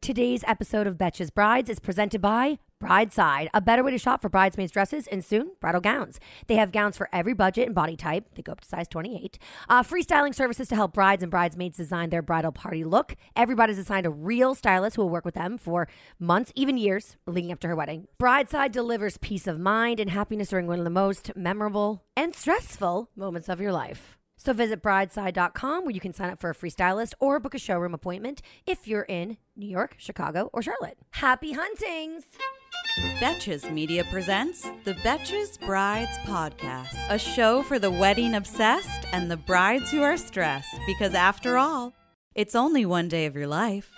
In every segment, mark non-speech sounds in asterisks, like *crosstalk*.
Today's episode of Betches Brides is presented by Brideside, a better way to shop for bridesmaids' dresses and soon bridal gowns. They have gowns for every budget and body type. They go up to size 28. Uh, free styling services to help brides and bridesmaids design their bridal party look. Everybody's assigned a real stylist who will work with them for months, even years, leading up to her wedding. Brideside delivers peace of mind and happiness during one of the most memorable and stressful moments of your life. So visit brideside.com where you can sign up for a free stylist or book a showroom appointment if you're in New York, Chicago, or Charlotte. Happy huntings! Betches Media presents the Betches Brides Podcast, a show for the wedding obsessed and the brides who are stressed, because after all, it's only one day of your life.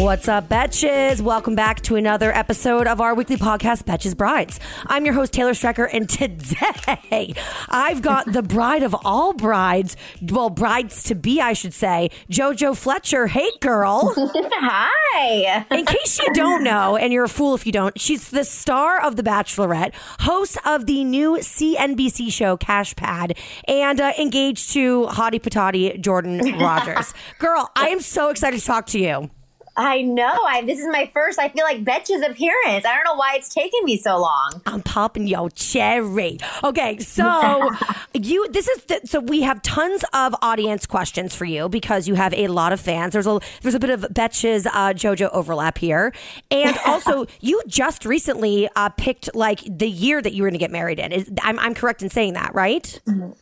What's up, Betches? Welcome back to another episode of our weekly podcast, Betches Brides. I'm your host, Taylor Strecker, and today I've got the bride of all brides, well, brides to be, I should say, JoJo Fletcher. Hey, girl. *laughs* Hi. In case you don't know, and you're a fool if you don't, she's the star of The Bachelorette, host of the new CNBC show Cash Pad, and uh, engaged to Hottie Patati Jordan Rogers. *laughs* Girl, I am so excited to talk to you. I know. I this is my first. I feel like Betches appearance. I don't know why it's taken me so long. I'm popping your cherry. Okay, so *laughs* you this is the, so we have tons of audience questions for you because you have a lot of fans. There's a there's a bit of Betches uh, JoJo overlap here, and *laughs* also you just recently uh, picked like the year that you were going to get married in. Is, I'm I'm correct in saying that, right?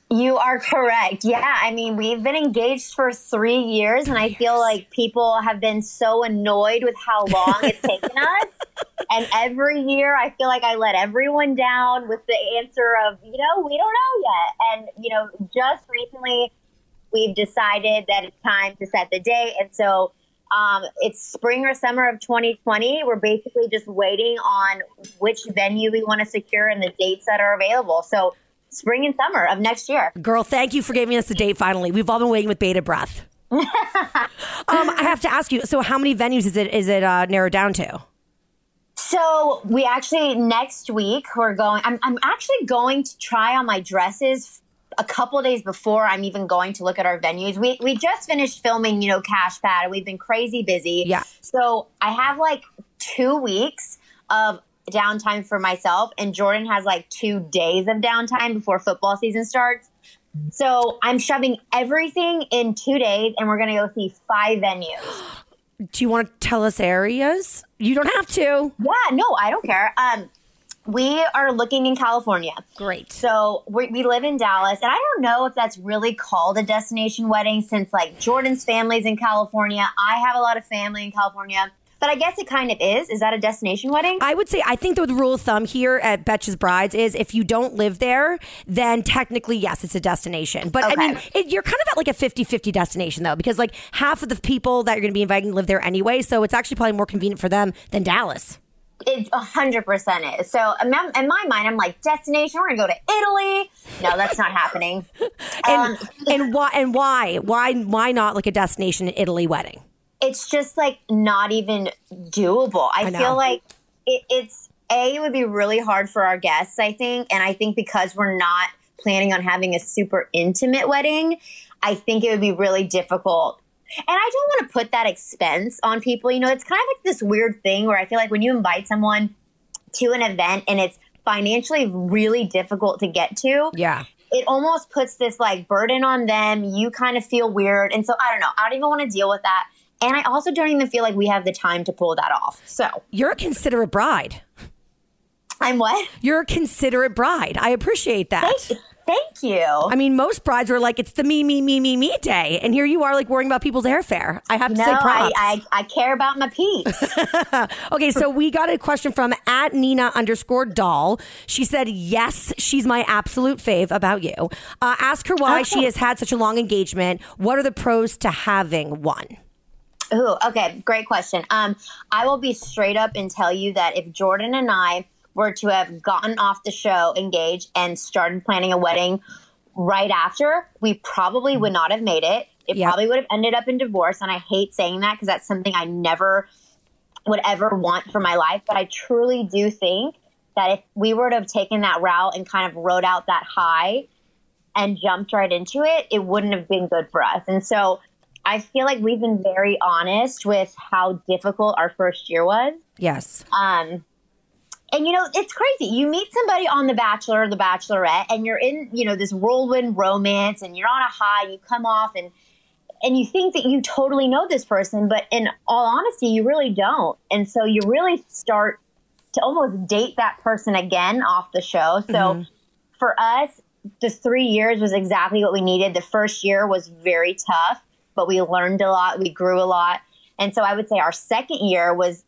You are correct. Yeah, I mean we've been engaged for three years, and I feel like people have been so annoyed with how long it's *laughs* taken us. And every year, I feel like I let everyone down with the answer of, you know, we don't know yet. And, you know, just recently, we've decided that it's time to set the date. And so um, it's spring or summer of 2020. We're basically just waiting on which venue we want to secure and the dates that are available. So spring and summer of next year. Girl, thank you for giving us the date finally. We've all been waiting with bated breath. *laughs* um, I have to ask you. So, how many venues is it is it uh, narrowed down to? So we actually next week we're going. I'm I'm actually going to try on my dresses a couple days before I'm even going to look at our venues. We we just finished filming, you know, Cash Pad, and we've been crazy busy. Yeah. So I have like two weeks of downtime for myself, and Jordan has like two days of downtime before football season starts. So I'm shoving everything in two days, and we're gonna go see five venues. *gasps* Do you want to tell us areas? You don't have to. Yeah, no, I don't care. Um, we are looking in California. Great. So we, we live in Dallas, and I don't know if that's really called a destination wedding since like Jordan's family's in California. I have a lot of family in California. But I guess it kind of is. Is that a destination wedding? I would say I think the rule of thumb here at Betches Brides is if you don't live there, then technically yes, it's a destination. But I mean, it, you're kind of at like a 50-50 destination though, because like half of the people that you're going to be inviting live there anyway, so it's actually probably more convenient for them than Dallas. It a hundred percent is. So in my, mind, I'm like destination. We're gonna go to Italy. No, that's not happening. *laughs* And Um, and why and why why why not like a destination in Italy wedding? It's just like not even doable. I, I feel like it, it's a it would be really hard for our guests. I think, and I think because we're not planning on having a super intimate wedding, I think it would be really difficult. And I don't want to put that expense on people. You know, it's kind of like this weird thing where I feel like when you invite someone to an event and it's financially really difficult to get to, Yeah. it almost puts this like burden on them. You kind of feel weird. And so I don't know. I don't even want to deal with that. And I also don't even feel like we have the time to pull that off. So You're a considerate bride. I'm what? You're a considerate bride. I appreciate that. Thank you. I mean, most brides are like, it's the me, me, me, me, me day. And here you are, like, worrying about people's airfare. I have to no, say I, props. I, I care about my peeps. *laughs* okay, so we got a question from at Nina underscore doll. She said, yes, she's my absolute fave about you. Uh, ask her why she has had such a long engagement. What are the pros to having one? Ooh, okay, great question. Um, I will be straight up and tell you that if Jordan and I were to have gotten off the show engaged and started planning a wedding right after, we probably would not have made it. It Yep. probably would have ended up in divorce. And I hate saying that because that's something I never would ever want for my life. But I truly do think that if we were to have taken that route and kind of rode out that high and jumped right into it, it wouldn't have been good for us. And so I feel like we've been very honest with how difficult our first year was. Yes. Um, and you know, it's crazy. You meet somebody on The Bachelor or The Bachelorette, and you're in, you know, this whirlwind romance, and you're on a high. You come off, and and you think that you totally know this person, but in all honesty, you really don't. And so you really start to almost date that person again off the show. So for us, the three years was exactly what we needed. The first year was very tough, but we learned a lot. We grew a lot. And so I would say our second year was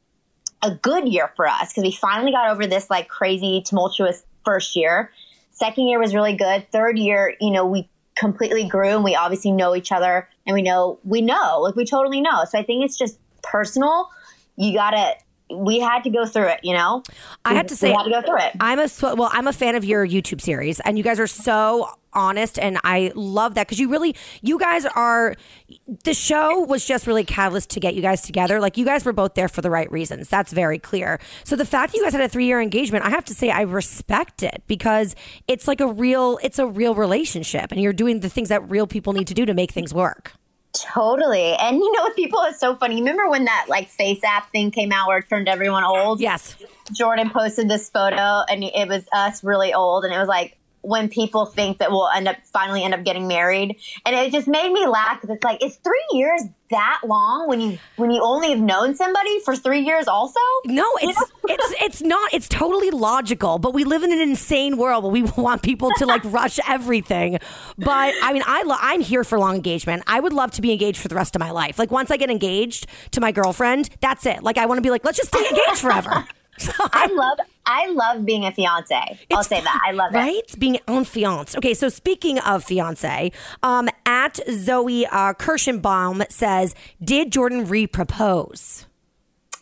a good year for us because we finally got over this like crazy tumultuous first year. Second year was really good. Third year, you know, we completely grew and we obviously know each other and we know we know like we totally know. So I think it's just personal. You gotta. We had to go through it, you know. I had to say, we had to go through it. I'm a well, I'm a fan of your YouTube series, and you guys are so honest, and I love that because you really, you guys are. The show was just really catalyst to get you guys together. Like you guys were both there for the right reasons. That's very clear. So the fact that you guys had a three year engagement, I have to say, I respect it because it's like a real, it's a real relationship, and you're doing the things that real people need to do to make things work. Totally. And you know what people it's so funny. You remember when that like FaceApp thing came out where it turned everyone old? Yes. Jordan posted this photo and it was us really old and it was like when people think that we'll end up finally end up getting married and it just made me laugh because it's like is three years that long when you when you only have known somebody for three years also No, it's it's it's not. It's totally logical, but we live in an insane world where we *laughs* want people to like rush everything. But I mean, I lo- I'm here for long engagement. I would love to be engaged for the rest of my life. Like once I get engaged to my girlfriend, that's it. Like I want to be like, let's just stay engaged forever. *laughs* I love I love being a fiance I'll say that I love it right? Being on fiance. Okay, so speaking of fiance, um, at Zoe uh, Kirschenbaum says, did Jordan re-propose?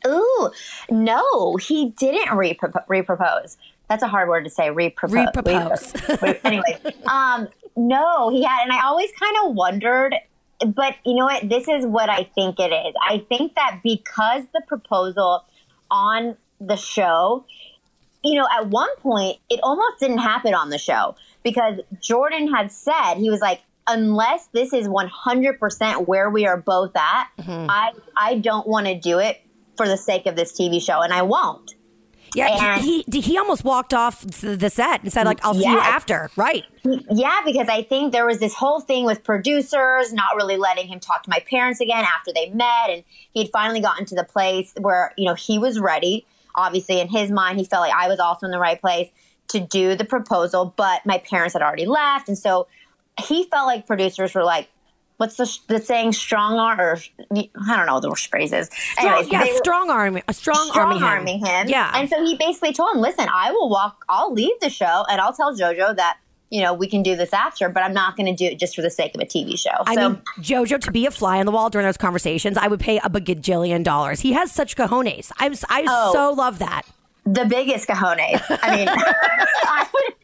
Ooh, no, he didn't repro- repropose. That's a hard word to say. Repropose. Repropose. Re- anyway, *laughs* um, no, he had, and I always kind of wondered. But you know what? This is what I think it is. I think that because the proposal on the show, you know, at one point it almost didn't happen on the show because Jordan had said he was like, unless this is one hundred percent where we are both at, mm-hmm. I I don't want to do it for the sake of this TV show, and I won't. Yeah, And- he, he he almost walked off the set and said like, "I'll see you after." Right? Yeah, because I think there was this whole thing with producers not really letting him talk to my parents again after they met, and he had finally gotten to the place where you know he was ready. Obviously, in his mind, he felt like I was also in the right place to do the proposal, but my parents had already left, and so he felt like producers were like, "What's the, the saying? Strong arm?" Or I don't know the those phrases. Strong, Anyways, yeah, were- strong arm, a strong, strong arming arming him. Yeah, And so he basically told him, listen, I will walk, I'll leave the show and I'll tell JoJo that, you know, we can do this after, but I'm not going to do it just for the sake of a TV show. I so mean, JoJo to be a fly on the wall during those conversations, I would pay a bajillion dollars. He has such cojones. I'm, I Oh. so love that. the biggest cojones. I mean, *laughs* I would,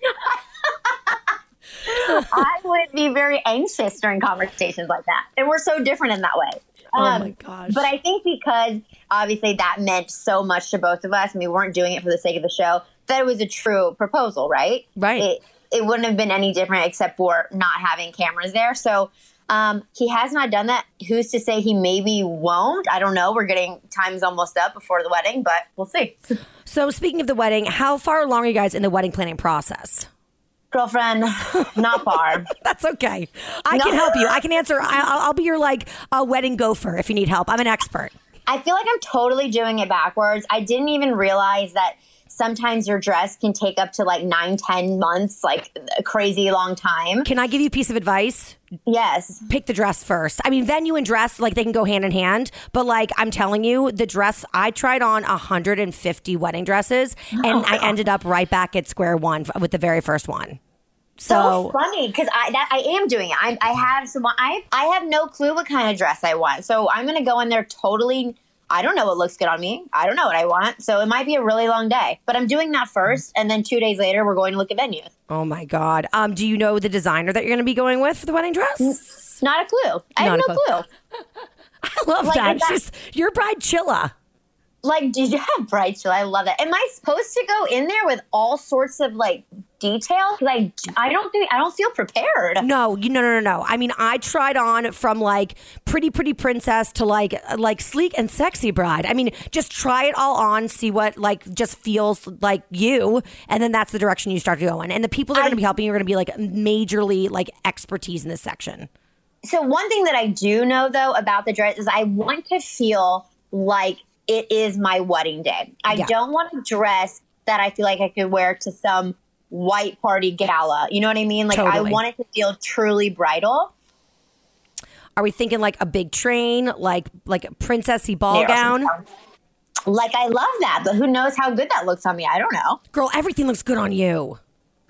*laughs* I would be very anxious during conversations like that. And we're so different in that way. Oh Um, my gosh. But I think because obviously that meant so much to both of us and we weren't doing it for the sake of the show, that it was a true proposal, right? Right. It, it wouldn't have been any different except for not having cameras there. So um, he has not done that. Who's to say he maybe won't? I don't know. We're getting time's almost up before the wedding, but we'll see. So, speaking of the wedding, how far along are you guys in the wedding planning process? Girlfriend, not far. *laughs* That's okay. I No. can help you. I can answer. I, I'll, I'll be your like a wedding gopher if you need help. I'm an expert. I feel like I'm totally doing it backwards. I didn't even realize that sometimes your dress can take up to like nine, ten months, like a crazy long time. Can I give you a piece of advice? Yes. Pick the dress first. I mean, venue and dress, like they can go hand in hand. But like I'm telling you, the dress I tried on 150 wedding dresses, and I ended up right back at square one with the very first one. So, So, funny because I that I am doing it. I, I have some. I I have no clue what kind of dress I want. So I'm gonna go in there totally. I don't know what looks good on me. I don't know what I want. So it might be a really long day. But I'm doing that first, and then two days later, we're going to look at venues. oh my god, um, do you know the designer that you're going to be going with for the wedding dress? Not a clue. I Not have no clue. clue. *laughs* I love Like, that. She's your bride, Chilla. Like, did you have bride Chilla? I love that. Am I supposed to go in there with all sorts of like details? Like, I don't think I don't feel prepared. No, you no no no no. I mean, I tried on from like pretty pretty princess to like like sleek and sexy bride. I mean, just try it all on, see what like just feels like you, and then that's the direction you start to go in. And the people that are going to be helping you are going to be like majorly like expertise in this section. So one thing that I do know though about the dress is I want to feel like it is my wedding day. I Yeah. don't want a dress that I feel like I could wear to some white party gala. You know what I mean? Like I Totally. want it to feel truly bridal. Are we thinking like a big train, like like a princessy ball gown? Like I love that, but who knows how good that looks on me? I don't know. Girl, everything looks good on you.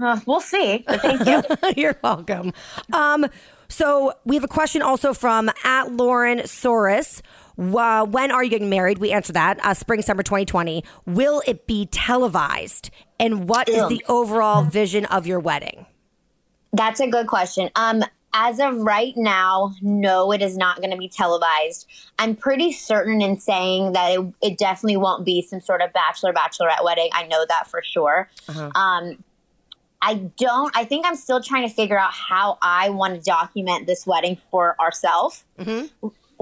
Uh, we'll see. But thank you. *laughs* You're welcome. Um, so we have a question also from at Lauren Soros. Uh, when are you getting married? We answer that. Uh, spring, summer 2020. Will it be televised? And what is Ew. the overall vision of your wedding? That's a good question. Um, as of right now, no, it is not going to be televised. I'm pretty certain in saying that it, it definitely won't be some sort of bachelor bachelorette wedding. I know that for sure. Um, I don't. I think I'm still trying to figure out how I want to document this wedding for ourselves.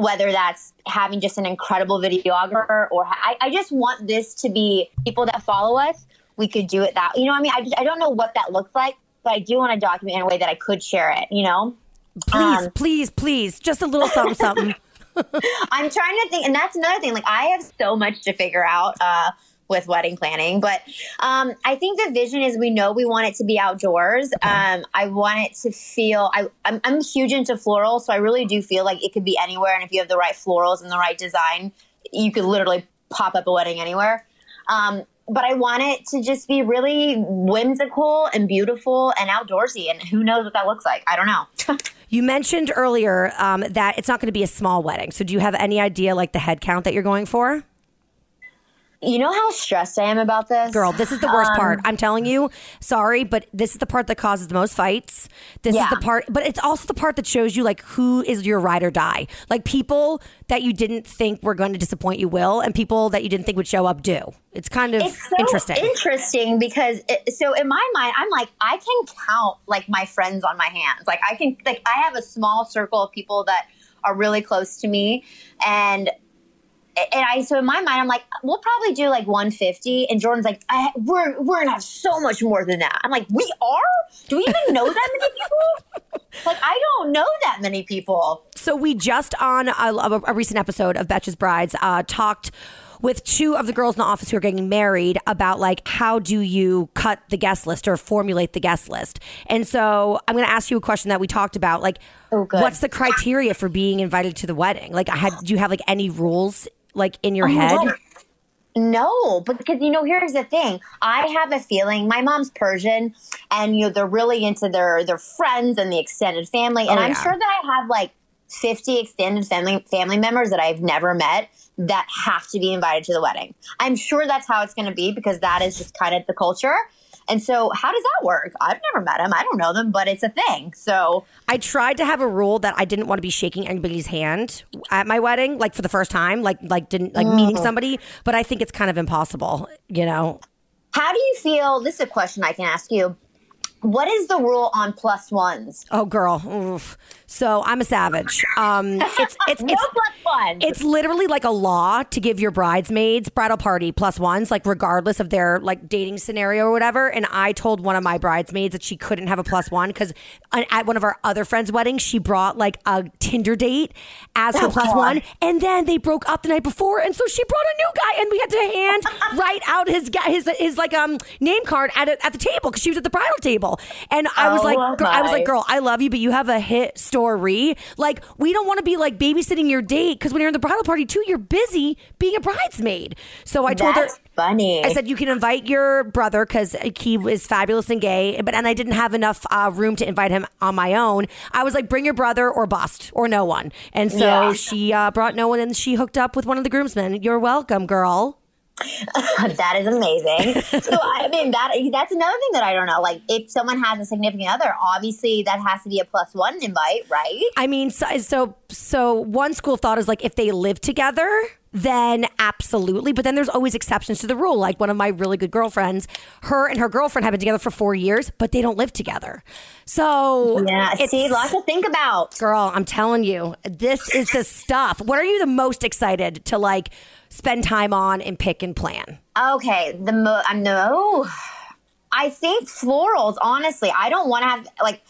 Whether that's having just an incredible videographer, or I, I just want this to be people that follow us. We could do it that. You know, what I mean, I just I don't know what that looks like, but I do want to document in a way that I could share it. You know. Please, Um, please, please. Just a little something, something. *laughs* I'm trying to think, and that's another thing. Like I have so much to figure out uh, with wedding planning, but um, I think the vision is we know we want it to be outdoors. Um, I want it to feel. I, I'm, I'm huge into floral, so I really do feel like it could be anywhere. And if you have the right florals and the right design, you could literally pop up a wedding anywhere. Um, but I want it to just be really whimsical and beautiful and outdoorsy. And who knows what that looks like? I don't know. *laughs* You mentioned earlier um, that it's not going to be a small wedding. So do you have any idea, like the head count that you're going for? You know how stressed I am about this, Girl, this is the worst Um, part. I'm telling you, sorry, but this is the part that causes the most fights. This Yeah. is the part, but it's also the part that shows you like who is your ride or die. Like people that you didn't think were going to disappoint you will, and people that you didn't think would show up do. It's kind of it's so interesting. interesting because it, so in my mind i'm like i can count like my friends on my hands like i can like i have a small circle of people that are really close to me and and I so in my mind I'm like we'll probably do like 150 and Jordan's like I, we're we're gonna have so much more than that. I'm like we are? Do we even know that many people? *laughs* Like I don't know that many people. So we just on a, a, a recent episode of Betches Brides uh, talked with two of the girls in the office who are getting married about like how do you cut the guest list or formulate the guest list. And so I'm going to ask you a question that we talked about like Oh, what's the criteria for being invited to the wedding? Like I had do you have like any rules like in Oh your head? No. Because you know, here's the thing. I have a feeling my mom's Persian, and you know they're really into their their friends and the extended family. And Oh, I'm sure that I have like 50 extended family family members that I've never met that have to be invited to the wedding. I'm sure that's how it's going to be because that is just kind of the culture. And so, how does that work? I've never met them. I don't know them, but it's a thing. So, I tried to have a rule that I didn't want to be shaking anybody's hand at my wedding, like for the first time, like like didn't like meeting mm. somebody. But I think it's kind of impossible, you know. How do you feel? This is a question I can ask you. What is the rule on plus ones? Oh, girl. Oof. So I'm a savage. Um, it's *laughs* it's No it's plus ones. it's literally like a law to give your bridesmaids bridal party plus ones, like regardless of their like dating scenario or whatever. And I told one of my bridesmaids that she couldn't have a plus one because at one of our other friends' weddings, she brought like a Tinder date as her Oh, plus one, and then they broke up the night before, and so she brought a new guy, and we had to hand *laughs* write out his guy his his like um name card at a, at the table because she was at the bridal table, and I was Oh, like, I was like, girl, I love you, but you have a hit story. Like, we don't want to be like babysitting your date because when you're in the bridal party too, you're busy being a bridesmaid. So I told That's her. funny. I said you can invite your brother because he is fabulous and gay, but and I didn't have enough uh, room to invite him on my own. I was like, bring your brother or bust or no one, and so Yeah. she uh, brought no one, and she hooked up with one of the groomsmen. You're welcome, girl. *laughs* that is amazing. so *laughs* I mean that that's another thing that I don't know. Like if someone has a significant other, obviously that has to be a plus one invite, right? I mean, so so, so one school thought is like if they live together, then absolutely. But then there's always exceptions to the rule. Like one of my really good girlfriends, her and her girlfriend have been together for four years, but they don't live together. So Yeah. it's- See, lots to think about. girl, I'm telling you, this is the stuff. What are you the most excited to like spend time on and pick and plan? Okay, the mo I'm no. I think florals. Honestly, I don't want to have like.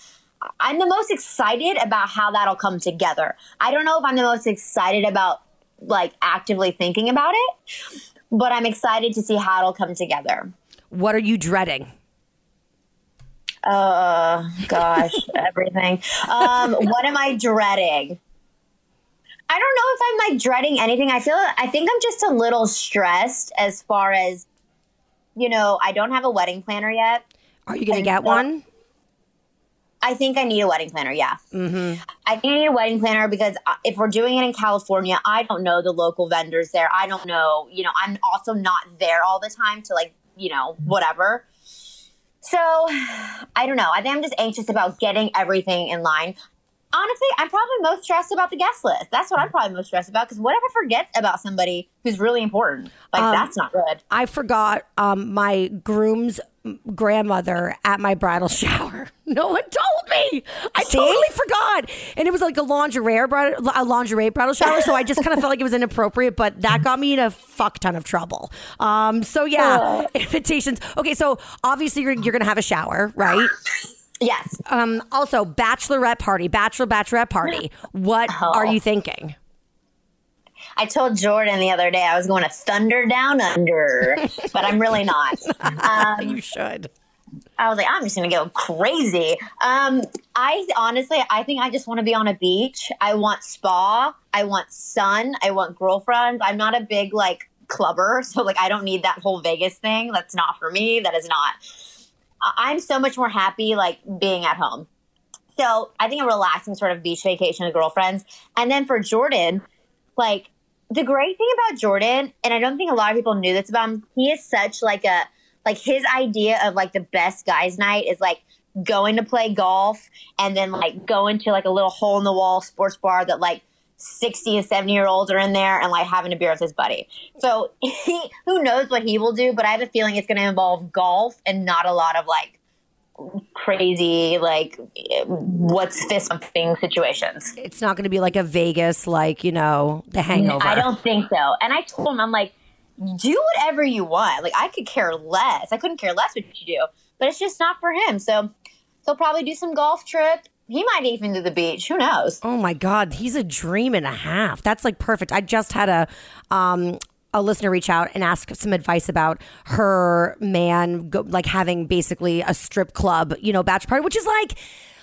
I'm the most excited about how that'll come together. I don't know if I'm the most excited about like actively thinking about it, but I'm excited to see how it'll come together. What are you dreading? Uh, gosh, *laughs* everything. Um, what am I dreading? I don't know if I'm like dreading anything. I feel I think I'm just a little stressed as far as you know, I don't have a wedding planner yet. Are you going to get so- one? I think I need a wedding planner. Yeah. Mm-hmm. I think I need a wedding planner because uh, if we're doing it in California, I don't know the local vendors there. I don't know, you know, I'm also not there all the time to like, you know, whatever. So I don't know. I think I'm just anxious about getting everything in line. Honestly, I'm probably most stressed about the guest list. That's what I'm probably most stressed about because what if I forget about somebody who's really important? Like, Um, that's not good. I forgot um, my groom's grandmother at my bridal *laughs* shower. No one told me. I See? totally forgot, and it was like a lingerie bridal, a lingerie bridal shower. So I just kind of felt like it was inappropriate, but that got me in a fuck ton of trouble. Um, so yeah, *laughs* invitations. Okay, so obviously you're you're gonna have a shower, right? Yes. Um, also, bachelorette party, bachelor bachelorette party. What Oh. are you thinking? I told Jordan the other day I was going to thunder down under, but I'm really not. *laughs* Um, you should. I was like, I'm just gonna go crazy. Um, I honestly, I think I just want to be on a beach. I want spa. I want sun. I want girlfriends. I'm not a big like clubber, *laughs* so like I don't need that whole Vegas thing. That's not for me. That is not. I'm so much more happy like being at home. So I think a relaxing sort of beach vacation with girlfriends. And then for Jordan, like the great thing about Jordan, and I don't think a lot of people knew this about him, he is such like a like his idea of like the best guys night is like going to play golf and then like going to like a little hole in the wall sports bar that like 60 and 70 year olds are in there and like having a beer with his buddy. So *laughs* he, who knows what he will do, but I have a feeling it's going to involve golf and not a lot of like crazy like what's fist bumping situations. It's not going to be like a Vegas, like you know, the Hangover. I don't think so. And I told him, I'm like, do whatever you want. Like I could care less. I couldn't care less what you do, but it's just not for him. So he'll probably do some golf trip. He might even do the beach. Who knows? Oh my God, he's a dream and a half. That's like perfect. I just had a um a listener reach out and ask some advice about her man go, like having basically a strip club, you know, bachelor party, which is like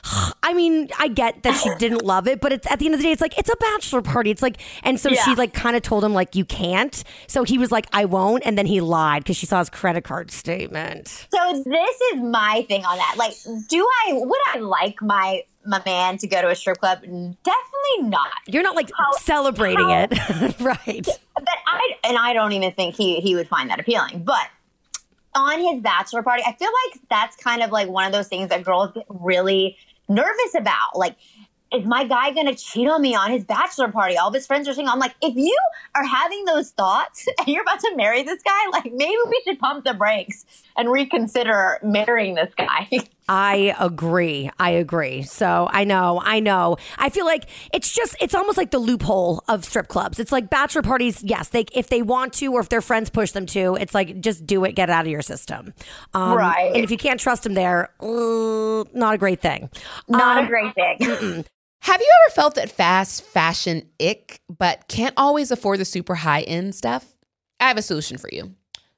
*sighs* I mean, I get that she didn't love it, but it's at the end of the day, it's like it's a bachelor party. It's like, and so she like kind of told him like you can't. So he was like, I won't, and then he lied because she saw his credit card statement. So this is my thing on that. Like, do I would I like my my man to go to a strip club? Definitely not. You're not like How- celebrating how- it, *laughs* right? but I and I don't even think he he would find that appealing. But on his bachelor party, I feel like that's kind of like one of those things that girls get really nervous about. Like, is my guy gonna cheat on me on his bachelor party? All of his friends are saying, I'm like, if you are having those thoughts *laughs* and you're about to marry this guy, like maybe we should pump the brakes and reconsider marrying this guy. *laughs* I agree. I agree. So I know, I know. I feel like it's just it's almost like the loophole of strip clubs. It's like bachelor parties, yes, they if they want to or if their friends push them to, it's like just do it, get it out of your system. Um, Right. And if you can't trust them there, uh, not a great thing. Not Um, a great thing. Have you ever felt that fast fashion ick, but can't always afford the super high end stuff? I have a solution for you.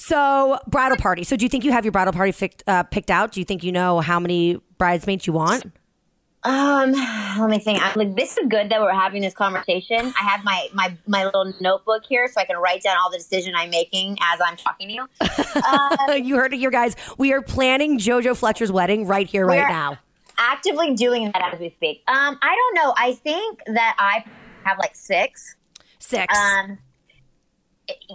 So bridal party. So do you think you have your bridal party picked, uh, picked out? Do you think you know how many bridesmaids you want? Um, let me think. I'm like, this is good that we're having this conversation. I have my my my little notebook here, so I can write down all the decision I'm making as I'm talking to you. Uh, *laughs* you heard it here, guys. We are planning JoJo Fletcher's wedding right here, right now. actively doing that as we speak. Um, I don't know. I think that I have like six. Six. Um,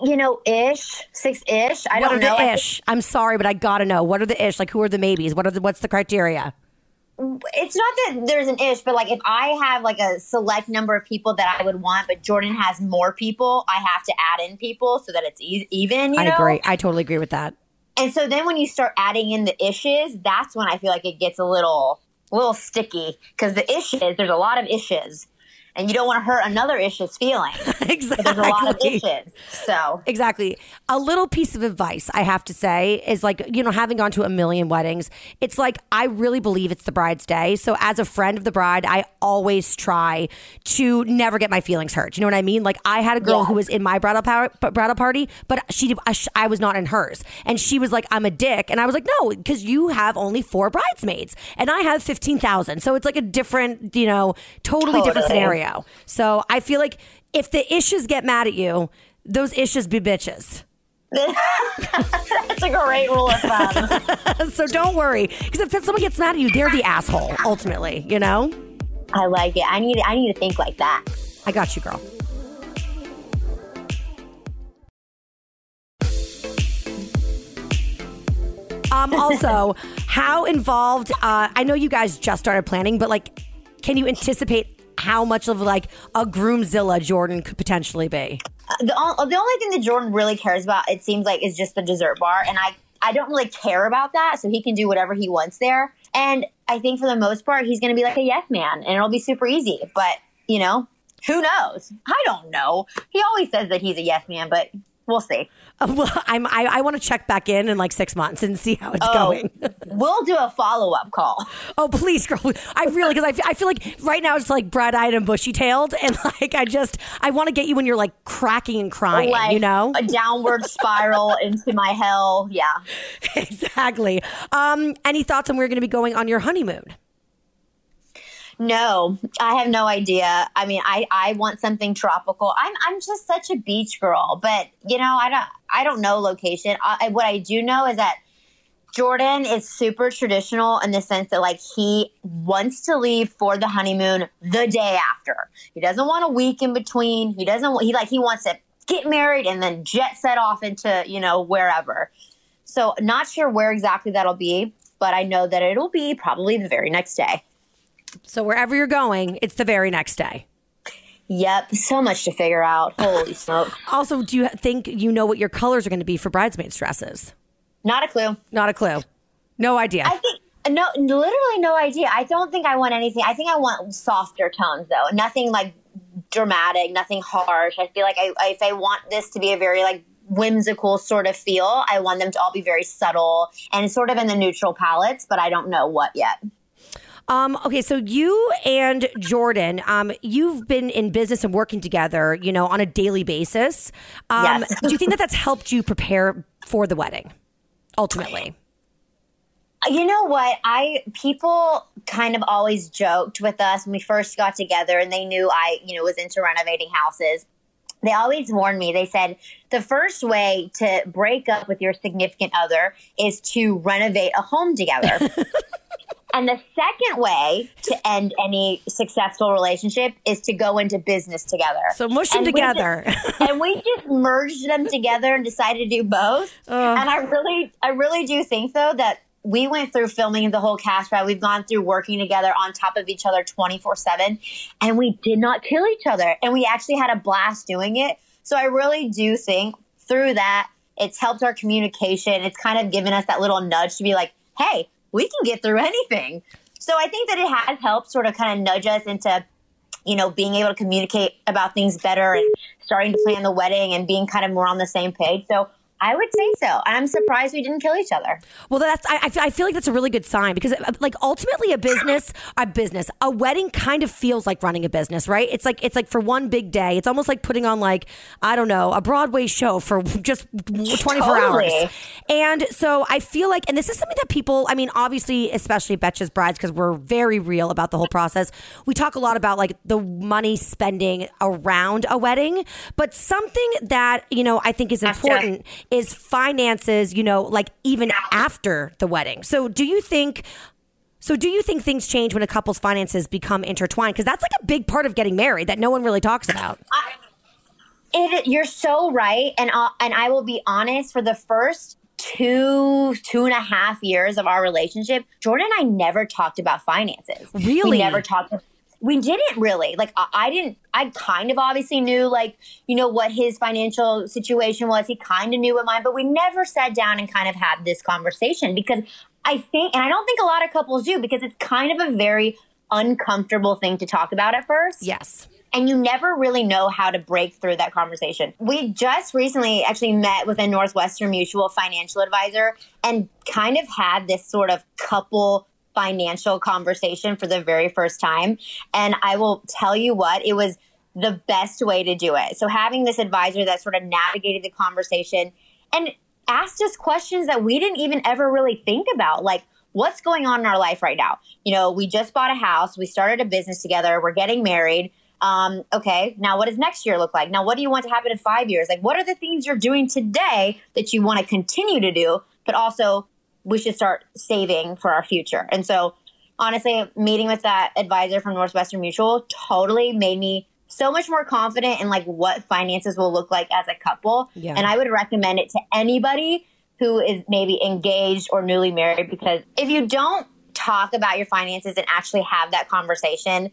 you know, ish, six ish. I what don't are know. the I ish? I'm sorry, but I gotta know. What are the ish? Like, who are the maybes? What are the? What's the criteria? it's not that there's an ish, but like if I have like a select number of people that I would want, but Jordan has more people, I have to add in people so that it's e- even. You I know? agree. I totally agree with that. And so then when you start adding in the issues, that's when I feel like it gets a little, a little sticky because the issues, there's a lot of issues, and you don't want to hurt another issue's feeling. exactly. *laughs* There's a lot of issues, so Exactly. A little piece of advice I have to say is like, you know, having gone to a million weddings, it's like I really believe it's the bride's day. So as a friend of the bride, I always try to never get my feelings hurt. You know what I mean? Like I had a girl Yeah. who was in my bridal power, bridal party, but she I, was not in hers. And she was like, "I'm a dick." And I was like, "No, because you have only 4 bridesmaids and I have 15,000." So it's like a different, you know, totally, different Totally. Scenario. So I feel like if the issues get mad at you, those issues be bitches. that's a great rule of thumb. *laughs* So don't worry, because if someone gets mad at you, they're the asshole. Ultimately, you know. I like it. I need, I need to think like that. I got you, girl. Um. Also, *laughs* how involved? Uh, I know you guys just started planning, but like, can you anticipate how much of like a groomzilla Jordan could potentially be? Uh, the, o- the only thing that Jordan really cares about, it seems like, is just the dessert bar, and I I don't really care about that, so he can do whatever he wants there. And I think for the most part, he's going to be like a yes man, and it'll be super easy. But you know, who knows? I don't know. He always says that he's a yes man, but we'll see. Uh, well, I'm. I, I want to check back in in like six months and see how it's Oh, going. *laughs* we'll do a follow up call. Oh, please, girl. I really, because I, feel- I feel like right now it's like bright eyed and bushy tailed. And *laughs* like, I just, I want to get you when you're like cracking and crying, like you know? a downward spiral *laughs* into my hell. Yeah. exactly. Um, any thoughts on where you're going to be going on your honeymoon? No, I have no idea. I mean, I, I want something tropical. I'm I'm just such a beach girl, but you know, I don't I don't know location. I, what I do know is that Jordan is super traditional in the sense that like he wants to leave for the honeymoon the day after. He doesn't want a week in between. He doesn't want- he like he wants to get married and then jet set off into, you know, wherever. So, not sure where exactly that'll be, but I know that it'll be probably the very next day. So wherever you're going, it's the very next day. Yep, so much to figure out. Holy *laughs* smoke. Also, do you think you know what your colors are going to be for bridesmaids' dresses? Not a clue. Not a clue. No idea. I think no, literally no idea. I don't think I want anything. I think I want softer tones though. Nothing like dramatic, nothing harsh. I feel like I, I if I want this to be a very like whimsical sort of feel, I want them to all be very subtle and sort of in the neutral palettes, but I don't know what yet. Um, okay, so you and Jordan, um, you've been in business and working together, you know, on a daily basis. Um, Yes. do you think that that's *laughs* helped you prepare for the wedding, ultimately? You know what? I people kind of always joked with us when we first got together and they knew I, you know, was into renovating houses. They always warned me. They said the first way to break up with your significant other is to renovate a home together. *laughs* and the second way to end any successful relationship is to go into business together. So mush them And we together. just- and we just merged them together and decided to do both. and I really, I really do think though that we went through filming the whole cast. Right, we've gone through working together on top of each other twenty four seven, and we did not kill each other, and we actually had a blast doing it. So I really do think through that it's helped our communication. It's kind of given us that little nudge to be like, hey, we can get through anything. So I think that it has helped sort of kind of nudge us into you know, being able to communicate about things better and starting to plan the wedding and being kind of more on the same page. So I would say so. I'm surprised we didn't kill each other. Well, that's I, I feel- I feel like that's a really good sign because uh, like ultimately a business, a business, a wedding kind of feels like running a business, right? It's like it's like for one big day. It's almost like putting on like I don't know a Broadway show for *laughs* just 24 Totally. hours. And so I feel like, and this is something that people, I mean, obviously, especially Betches Brides, because we're very real about the whole process. We talk a lot about like the money spending around a wedding, but something that, you know, I think is important is finances, you know, like even after the wedding. So do you think, so do you think things change when a couple's finances become intertwined? Because that's like a big part of getting married that no one really talks about. It, you're so right, and uh, and I will be honest. For the first two two and a half years of our relationship, Jordan and I never talked about finances. Really? we never talked. We didn't really like. I, I didn't. I kind of obviously knew like you know what his financial situation was. He kind of knew what mine, but we never sat down and kind of had this conversation because I think, and I don't think a lot of couples do because it's kind of a very uncomfortable thing to talk about at first Yes. and you never really know how to break through that conversation. We just recently actually met with a Northwestern Mutual financial advisor and kind of had this sort of couple financial conversation for the very first time. And I will tell you what, it was the best way to do it. So having this advisor that sort of navigated the conversation and asked us questions that we didn't even ever really think about, like what's going on in our life right now. You know, we just bought a house, we started a business together, we're getting married. Um, okay, now what does next year look like? Now, what do you want to happen in five years? Like, what are the things you're doing today that you want to continue to do, but also we should start saving for our future? And so, honestly, meeting with that advisor from Northwestern Mutual totally made me so much more confident in like what finances will look like as a couple. Yeah. And I would recommend it to anybody who is maybe engaged or newly married because if you don't talk about your finances and actually have that conversation,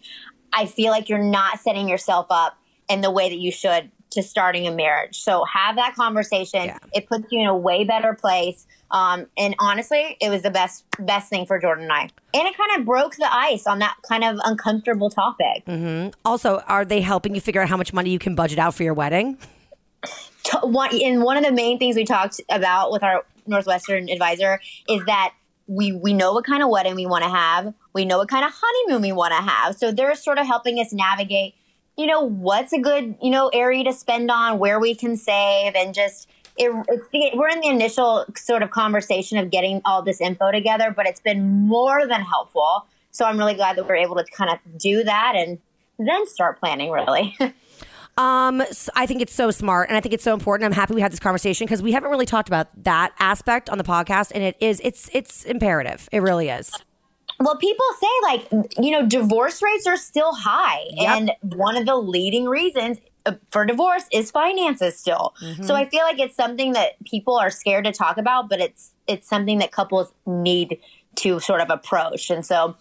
I feel like you're not setting yourself up in the way that you should to starting a marriage. So have that conversation. Yeah. It puts you in a way better place. Um, and honestly, it was the best best thing for Jordan and I. And it kind of broke the ice on that kind of uncomfortable topic. Also, are they helping you figure out how much money you can budget out for your wedding? one and one of the main things we talked about with our Northwestern advisor is that we we know what kind of wedding we want to have. We know what kind of honeymoon we want to have. So they're sort of helping us navigate, you know, what's a good, you know, area to spend on, where we can save and just it, it's the, we're in the initial sort of conversation of getting all this info together, but it's been more than helpful. So I'm really glad that we're able to kind of do that and then start planning really. *laughs* Um, I think it's so smart, and I think it's so important. I'm happy we had this conversation because we haven't really talked about that aspect on the podcast, and it is it's it's imperative. It really is. Well, people say like you know divorce rates are still high, Yep. and one of the leading reasons uh, for divorce is finances still. Mm-hmm. So I feel like it's something that people are scared to talk about, but it's it's something that couples need to sort of approach. And so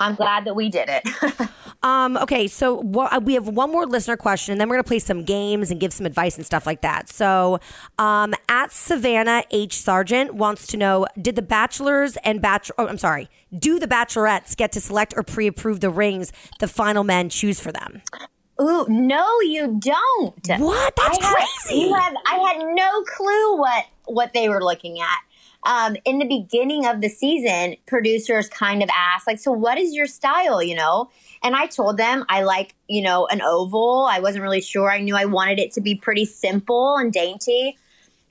I'm glad that we did it. *laughs* Um, okay, so wha- we have one more listener question, and then we're going to play some games and give some advice and stuff like that. So, um, at Savannah H. Sargent wants to know Did the bachelors and bachelor, oh, I'm sorry, do the bachelorettes get to select or pre approve the rings the final men choose for them? Ooh, no, you don't. What? That's I had, crazy. You have, I had no clue what what they were looking at. Um, in the beginning of the season, producers kind of asked, like, so what is your style, you know? And I told them I like, you know, an oval. I wasn't really sure. I knew I wanted it to be pretty simple and dainty.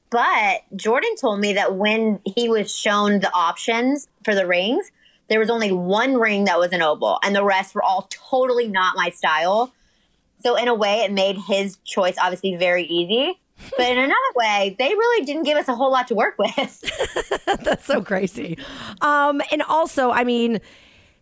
But Jordan told me that when he was shown the options for the rings, there was only one ring that was an oval, and the rest were all totally not my style. So in a way, it made his choice obviously very easy. But in another way, they really didn't give us a whole lot to work with. *laughs* That's so crazy. Um, and also, I mean,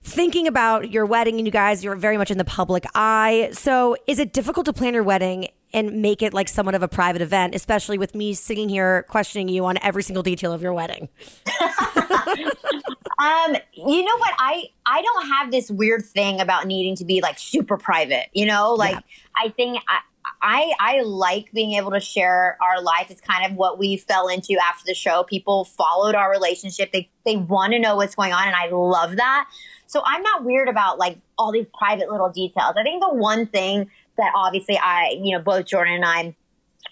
thinking about your wedding and you guys, you're very much in the public eye. So is it difficult to plan your wedding and make it like somewhat of a private event, especially with me sitting here questioning you on every single detail of your wedding? *laughs* *laughs* um, you know what? I I don't have this weird thing about needing to be like super private. You know, like Yeah. I think I. I, I like being able to share our life. It's kind of what we fell into after the show. People followed our relationship. They they want to know what's going on, and I love that. So I'm not weird about like all these private little details. I think the one thing that obviously I, you know, both Jordan and I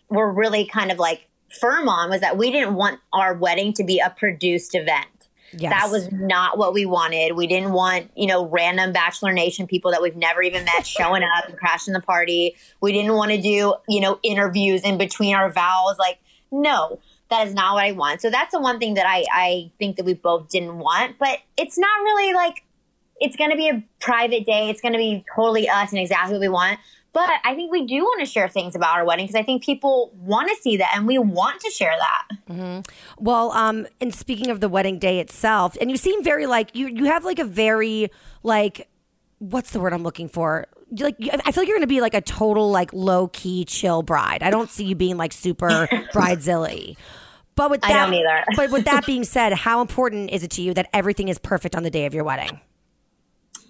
were really kind of like firm on was that we didn't want our wedding to be a produced event. Yes. That was not what we wanted. We didn't want, you know, random Bachelor Nation people that we've never even met showing up and crashing the party. We didn't want to do, you know, interviews in between our vows. Like, no, that is not what I want. So that's the one thing that I, I think that we both didn't want. But it's not really like it's going to be a private day. It's going to be totally us and exactly what we want. But I think we do want to share things about our wedding because I think people want to see that and we want to share that. Well, um, and speaking of the wedding day itself, and you seem very like you you have like a very like what's the word I'm looking for? Like I feel like you're going to be like a total like low key chill bride. I don't see you being like super *laughs* bridezilla. But with I that, don't either. but with that being said, how important is it to you that everything is perfect on the day of your wedding?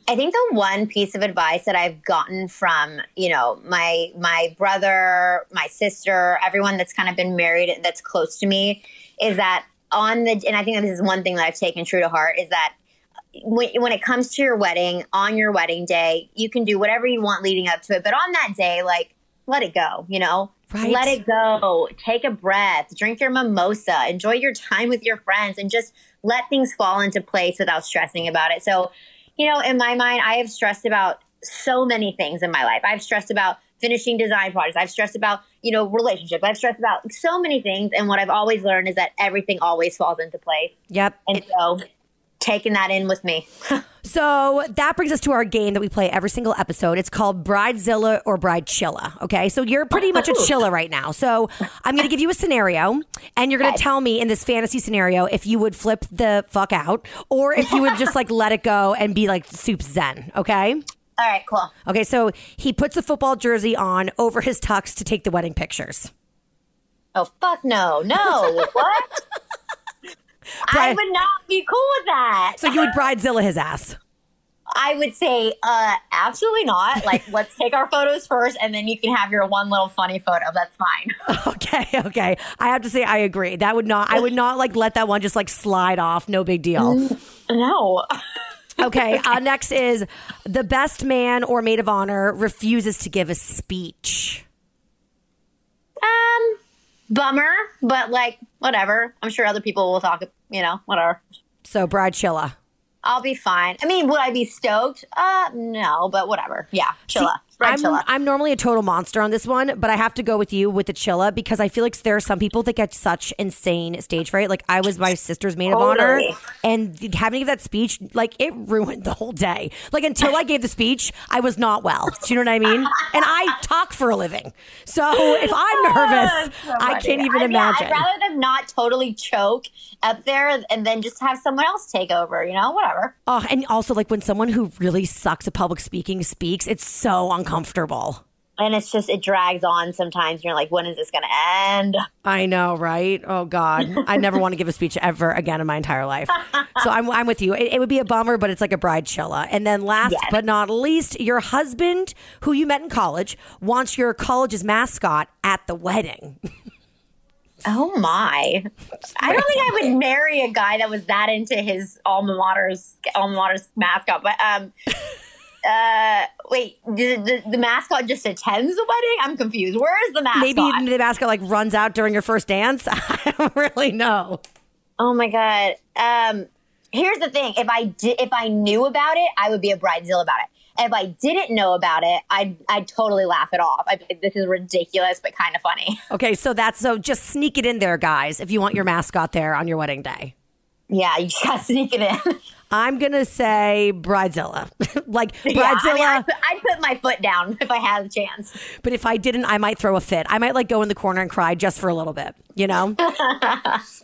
I think the one piece of advice that I've gotten from, you know, my my brother, my sister, everyone that's kind of been married that's close to me is that on the and I think this is one thing that I've taken true to heart is that when, when it comes to your wedding, on your wedding day, you can do whatever you want leading up to it, but on that day like let it go, you know? Right. Let it go. Take a breath. Drink your mimosa. Enjoy your time with your friends and just let things fall into place without stressing about it. So, you know, in my mind, I have stressed about so many things in my life. I've stressed about finishing design projects. I've stressed about, you know, relationships. I've stressed about so many things. And what I've always learned is that everything always falls into place. Yep. And so taking that in with me. *laughs* So that brings us to our game that we play every single episode. It's called Bridezilla or Bridechilla. Okay. So you're pretty much a oh. chilla right now. So I'm going to give you a scenario and you're going to tell me in this fantasy scenario if you would flip the fuck out or if you would just like *laughs* let it go and be like soup zen. Okay. All right, cool. Okay. So he puts a football jersey on over his tux to take the wedding pictures. Oh, fuck no. No. what? *laughs* I would not be cool with that. So you would Bridezilla his ass. *laughs* I would say, uh, absolutely not. Like, *laughs* let's take our photos first, and then you can have your one little funny photo. That's fine. *laughs* Okay, okay. I have to say I agree. That would not I would not like let that one just like slide off. No big deal. no. Okay, uh, next is the best man or maid of honor refuses to give a speech. Um, bummer, but like, whatever. I'm sure other people will talk, you know, whatever. So bride chilla. I'll be fine. I mean, would I be stoked? Uh, no, but whatever. Yeah, chilla. I'm, chilla. I'm normally a total monster on this one, but I have to go with you with the chilla because I feel like there are some people that get such insane stage fright. Like I was my sister's maid of honor, and having to give that speech, like it ruined the whole day. Like until I gave the speech, I was not well. Do you know what I mean? And I talk for a living, so if I'm *laughs* oh, nervous, So I can't even I mean, imagine. I'd rather them not totally choke up there and then just have someone else take over, you know, whatever. Oh, and also like when someone who really sucks at public speaking speaks, it's so uncomfortable. And it's just it drags on sometimes. You're like, when is this going to end? I know, right? Oh God, I never want to give a speech ever again in my entire life. So I'm, I'm with you. It, it would be a bummer, but it's like a bride chilla. And then last Yes. but not least, your husband, who you met in college, wants your college's mascot at the wedding. Oh my! I don't think I would marry a guy that was that into his alma mater's alma mater's mascot. But um, uh, wait, the, the, the mascot just attends the wedding? I'm confused. Where is the mascot? Maybe the mascot like runs out during your first dance. *laughs* I don't really know. Oh my god. Um, here's the thing: if I did, if I knew about it, I would be a bridezilla about it. If I didn't know about it, I'd I'd totally laugh it off. I'd be like, this is ridiculous, but kind of funny. *laughs* Okay, so that's so just sneak it in there, guys, if you want your mascot there on your wedding day. Yeah, you just gotta sneak it in. I'm gonna say bridezilla, *laughs* like bridezilla. *laughs* Yeah, I mean, I'd, put- I'd put my foot down *laughs* if I had a chance. But if I didn't, I might throw a fit. I might like go in the corner and cry just for a little bit, you know?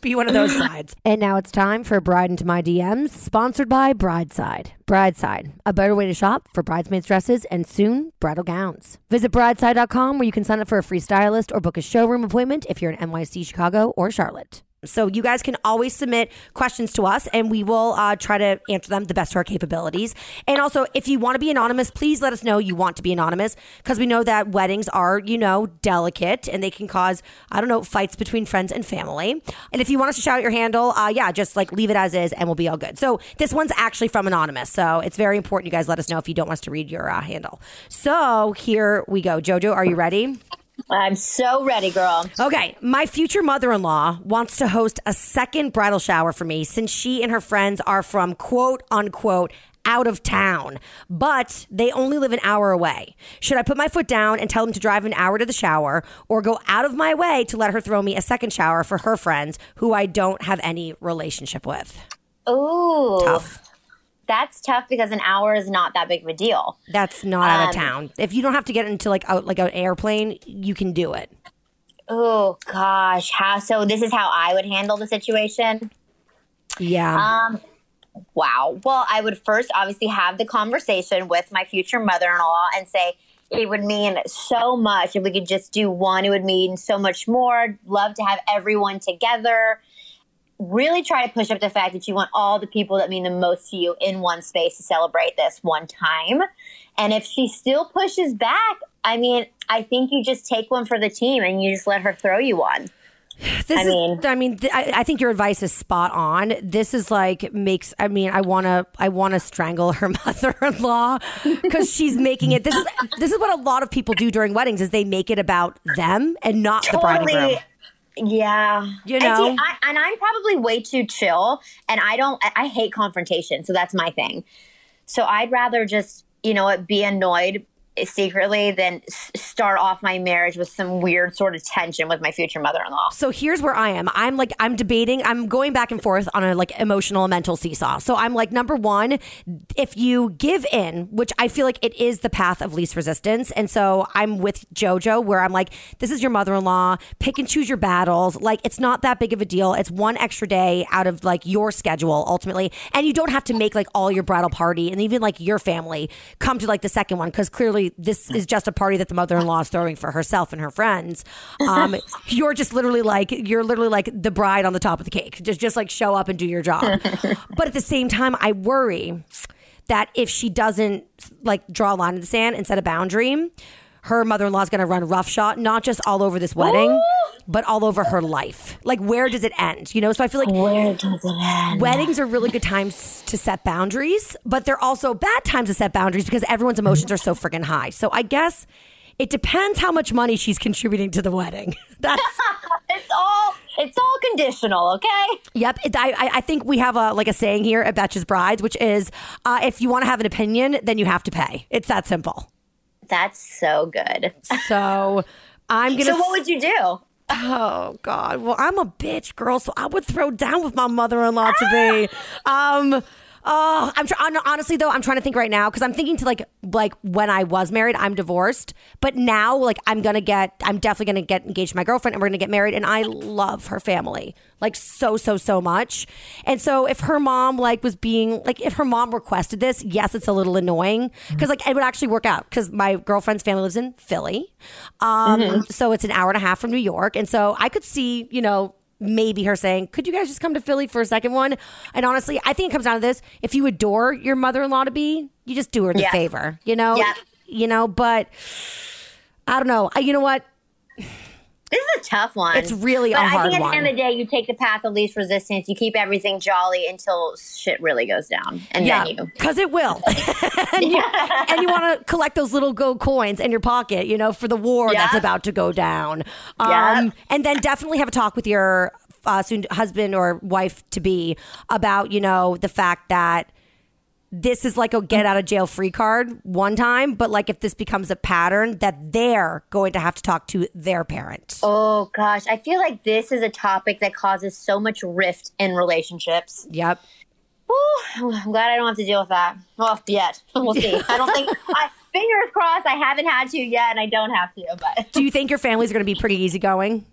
Be one of those brides. And now it's time for Bride into My DMs, sponsored by Brideside. Brideside, a better way to shop for bridesmaids dresses and soon bridal gowns. Visit brideside.com where you can sign up for a free stylist or book a showroom appointment if you're in NYC, Chicago, or Charlotte. So you guys can always submit questions to us, and we will uh, try to answer them the best to our capabilities. And also, if you want to be anonymous, please let us know you want to be anonymous because we know that weddings are, you know, delicate and they can cause, I don't know, fights between friends and family. And if you want us to shout out your handle, uh, yeah, just like leave it as is, and we'll be all good. So this one's actually from anonymous, so it's very important you guys let us know if you don't want us to read your uh, handle. So here we go, Jojo. Are you ready? I'm so ready, girl. Okay, my future mother in law wants to host a second bridal shower for me since she and her friends are from quote unquote out of town, but they only live an hour away. Should I put my foot down and tell them to drive an hour to the shower or go out of my way to let her throw me a second shower for her friends who I don't have any relationship with? Ooh, Tough. That's tough because an hour is not that big of a deal. That's not out of Um, town. If you don't have to get into like out like an airplane, you can do it. Oh gosh, how? So this is how I would handle the situation. Yeah. Um, wow. Well, I would first obviously have the conversation with my future mother-in-law and say it would mean so much if we could just do one. It would mean so much more. Love to have everyone together. Really try to push up the fact that you want all the people that mean the most to you in one space to celebrate this one time. And if she still pushes back, I mean, I think you just take one for the team and you just let her throw you one. This I is, mean- I mean, th- I, I think your advice is spot on. This is like makes. I mean, I want to, I want to strangle her *laughs* mother-in-law because she's making it. This is this is what a lot of people do during weddings is they make it about them and not the bride and groom. Yeah, You And know? see, I, and I'm probably way too chill, and I don't. I, I hate confrontation, so that's my thing. So I'd rather just, you know, be annoyed secretly than start off my marriage with some weird sort of tension with my future mother-in-law. So here's where I am. I'm like I'm debating. I'm going back and forth on a like emotional mental seesaw. So I'm like number 1, if you give in, which I feel like it is the path of least resistance. And so I'm with Jojo where I'm like this is your mother-in-law, pick and choose your battles. Like it's not that big of a deal. It's one extra day out of like your schedule ultimately. And you don't have to make like all your bridal party and even like your family come to like the second one cuz clearly this is just a party that the mother-in-law is throwing for herself and her friends. Um, *laughs* you're just literally like you're literally like the bride on the top of the cake. Just just like show up and do your job. *laughs* but at the same time, I worry that if she doesn't like draw a line in the sand and set a boundary, her mother-in-law is going to run roughshod, not just all over this wedding, *gasps* but all over her life. Like, where does it end? You know, so I feel like Where does it end? weddings are really good times to set boundaries, but they're also bad times to set boundaries because everyone's emotions are so freaking high. So I guess it depends how much money she's contributing to the wedding. *laughs* That's *laughs* It's all it's all conditional, okay? Yep, it, I, I- I think we have a like a saying here at Betches Brides, which is, uh, if you want to have an opinion, then you have to pay. It's that simple. That's so good. So I'm gonna. So what would you do? oh God! Well, I'm a bitch, girl, so I would throw down with my mother-in-law to be. Um. Oh, I'm trying. Honestly, though, I'm trying to think right now because I'm thinking to like like when I was married, I'm divorced, but now like I'm gonna get, I'm definitely gonna get engaged to my girlfriend, and we're gonna get married, and I love her family like so so so much, and so if her mom like was being like if her mom requested this, yes, it's a little annoying because like it would actually work out because my girlfriend's family lives in Philly, um, so it's an hour and a half from New York, and so I could see you know maybe her saying, Could you guys just come to Philly for a second one? And honestly, I think it comes down to this. If you adore your mother in law to be, you just do her the Yeah. favor, you know? Yeah. You know, but I don't know. I, you know what? This is a tough one. It's really but a I hard think at one. the end of the day, you take the path of least resistance. You keep everything jolly until shit really goes down, and Yeah, then you. because it will. *laughs* and you, *laughs* and you want to collect those little gold coins in your pocket, you know, for the war that's about to go down. Um, Yeah. And then definitely have a talk with your uh, soon husband or wife to be about, you know, the fact that this is like a get mm. out of jail free card one time, but like if this becomes a pattern, that they're going to have to talk to their parent. Oh gosh, I feel like this is a topic that causes so much rift in relationships. Yep. Whew, I'm glad I don't have to deal with that. Well, yet *laughs* we'll see. I don't think. I, fingers crossed. I haven't had to yet, and I don't have to. But Do you think your families are going to be pretty easygoing?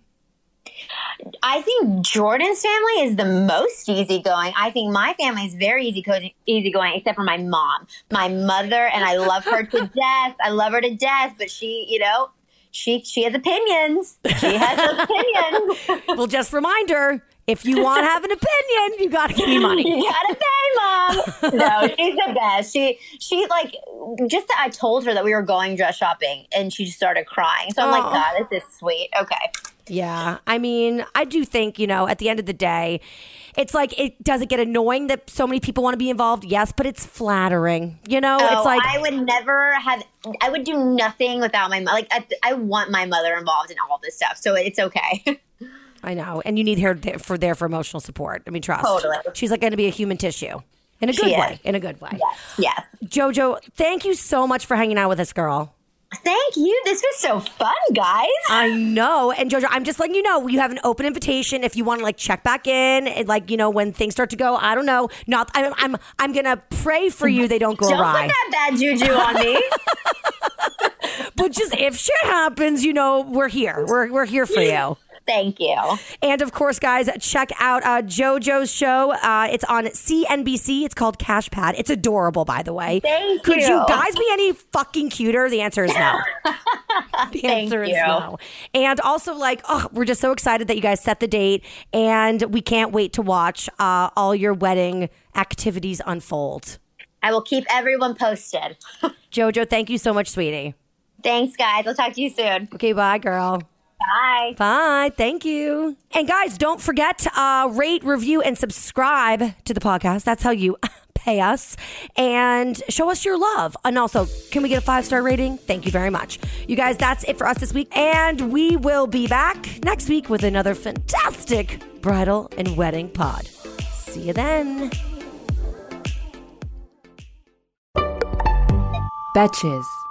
I think Jordan's family is the most easygoing. I think my family is very easy easygoing, except for my mom, my mother, and I love her to *laughs* death. I love her to death, but she, you know, she she has opinions. She has *laughs* opinions. Well, just remind her if you want to have an opinion, you got to give me money. *laughs* you gotta pay, mom. No, she's the best. She she like just I told her that we were going dress shopping, and she just started crying. So I'm like, God, this is sweet. Okay. Yeah. I mean, I do think, you know, at the end of the day, it's like, it does it get annoying that so many people want to be involved? Yes, but it's flattering. You know, Oh, it's like, I would never have. I would do nothing without my like. I, I want my mother involved in all this stuff, so it's okay. *laughs* I know. And you need her there for there for emotional support. I mean, trust. Totally. She's like going to be a human tissue in a good way. In a good way. yes, yes. Jojo, thank you so much for hanging out with us, girl. Thank you. This was so fun, guys. I know. And Jojo, I'm just letting you know you have an open invitation if you want to like check back in and like, you know, when things start to go, I don't know. Not I'm I'm I'm going to pray for you they don't go Don't awry. put that bad juju on me. *laughs* *laughs* but just if shit happens, you know, we're here. We're we're here for *laughs* you. Thank you. And of course, guys, check out uh, JoJo's show. Uh, it's on CNBC. It's called Cash Pad. It's adorable, by the way. Thank Could you. you. guys be any fucking cuter? The answer is no. *laughs* the answer is no. And also, like, oh, we're just so excited that you guys set the date, and we can't wait to watch uh, all your wedding activities unfold. I will keep everyone posted. *laughs* JoJo, thank you so much, sweetie. Thanks, guys. I'll talk to you soon. Okay, bye, girl. Bye. Bye. Thank you. And guys, don't forget to uh, rate, review, and subscribe to the podcast. That's how you *laughs* pay us and show us your love. And also, can we get a five star rating? Thank you very much. You guys, that's it for us this week. And we will be back next week with another fantastic bridal and wedding pod. See you then. Betches.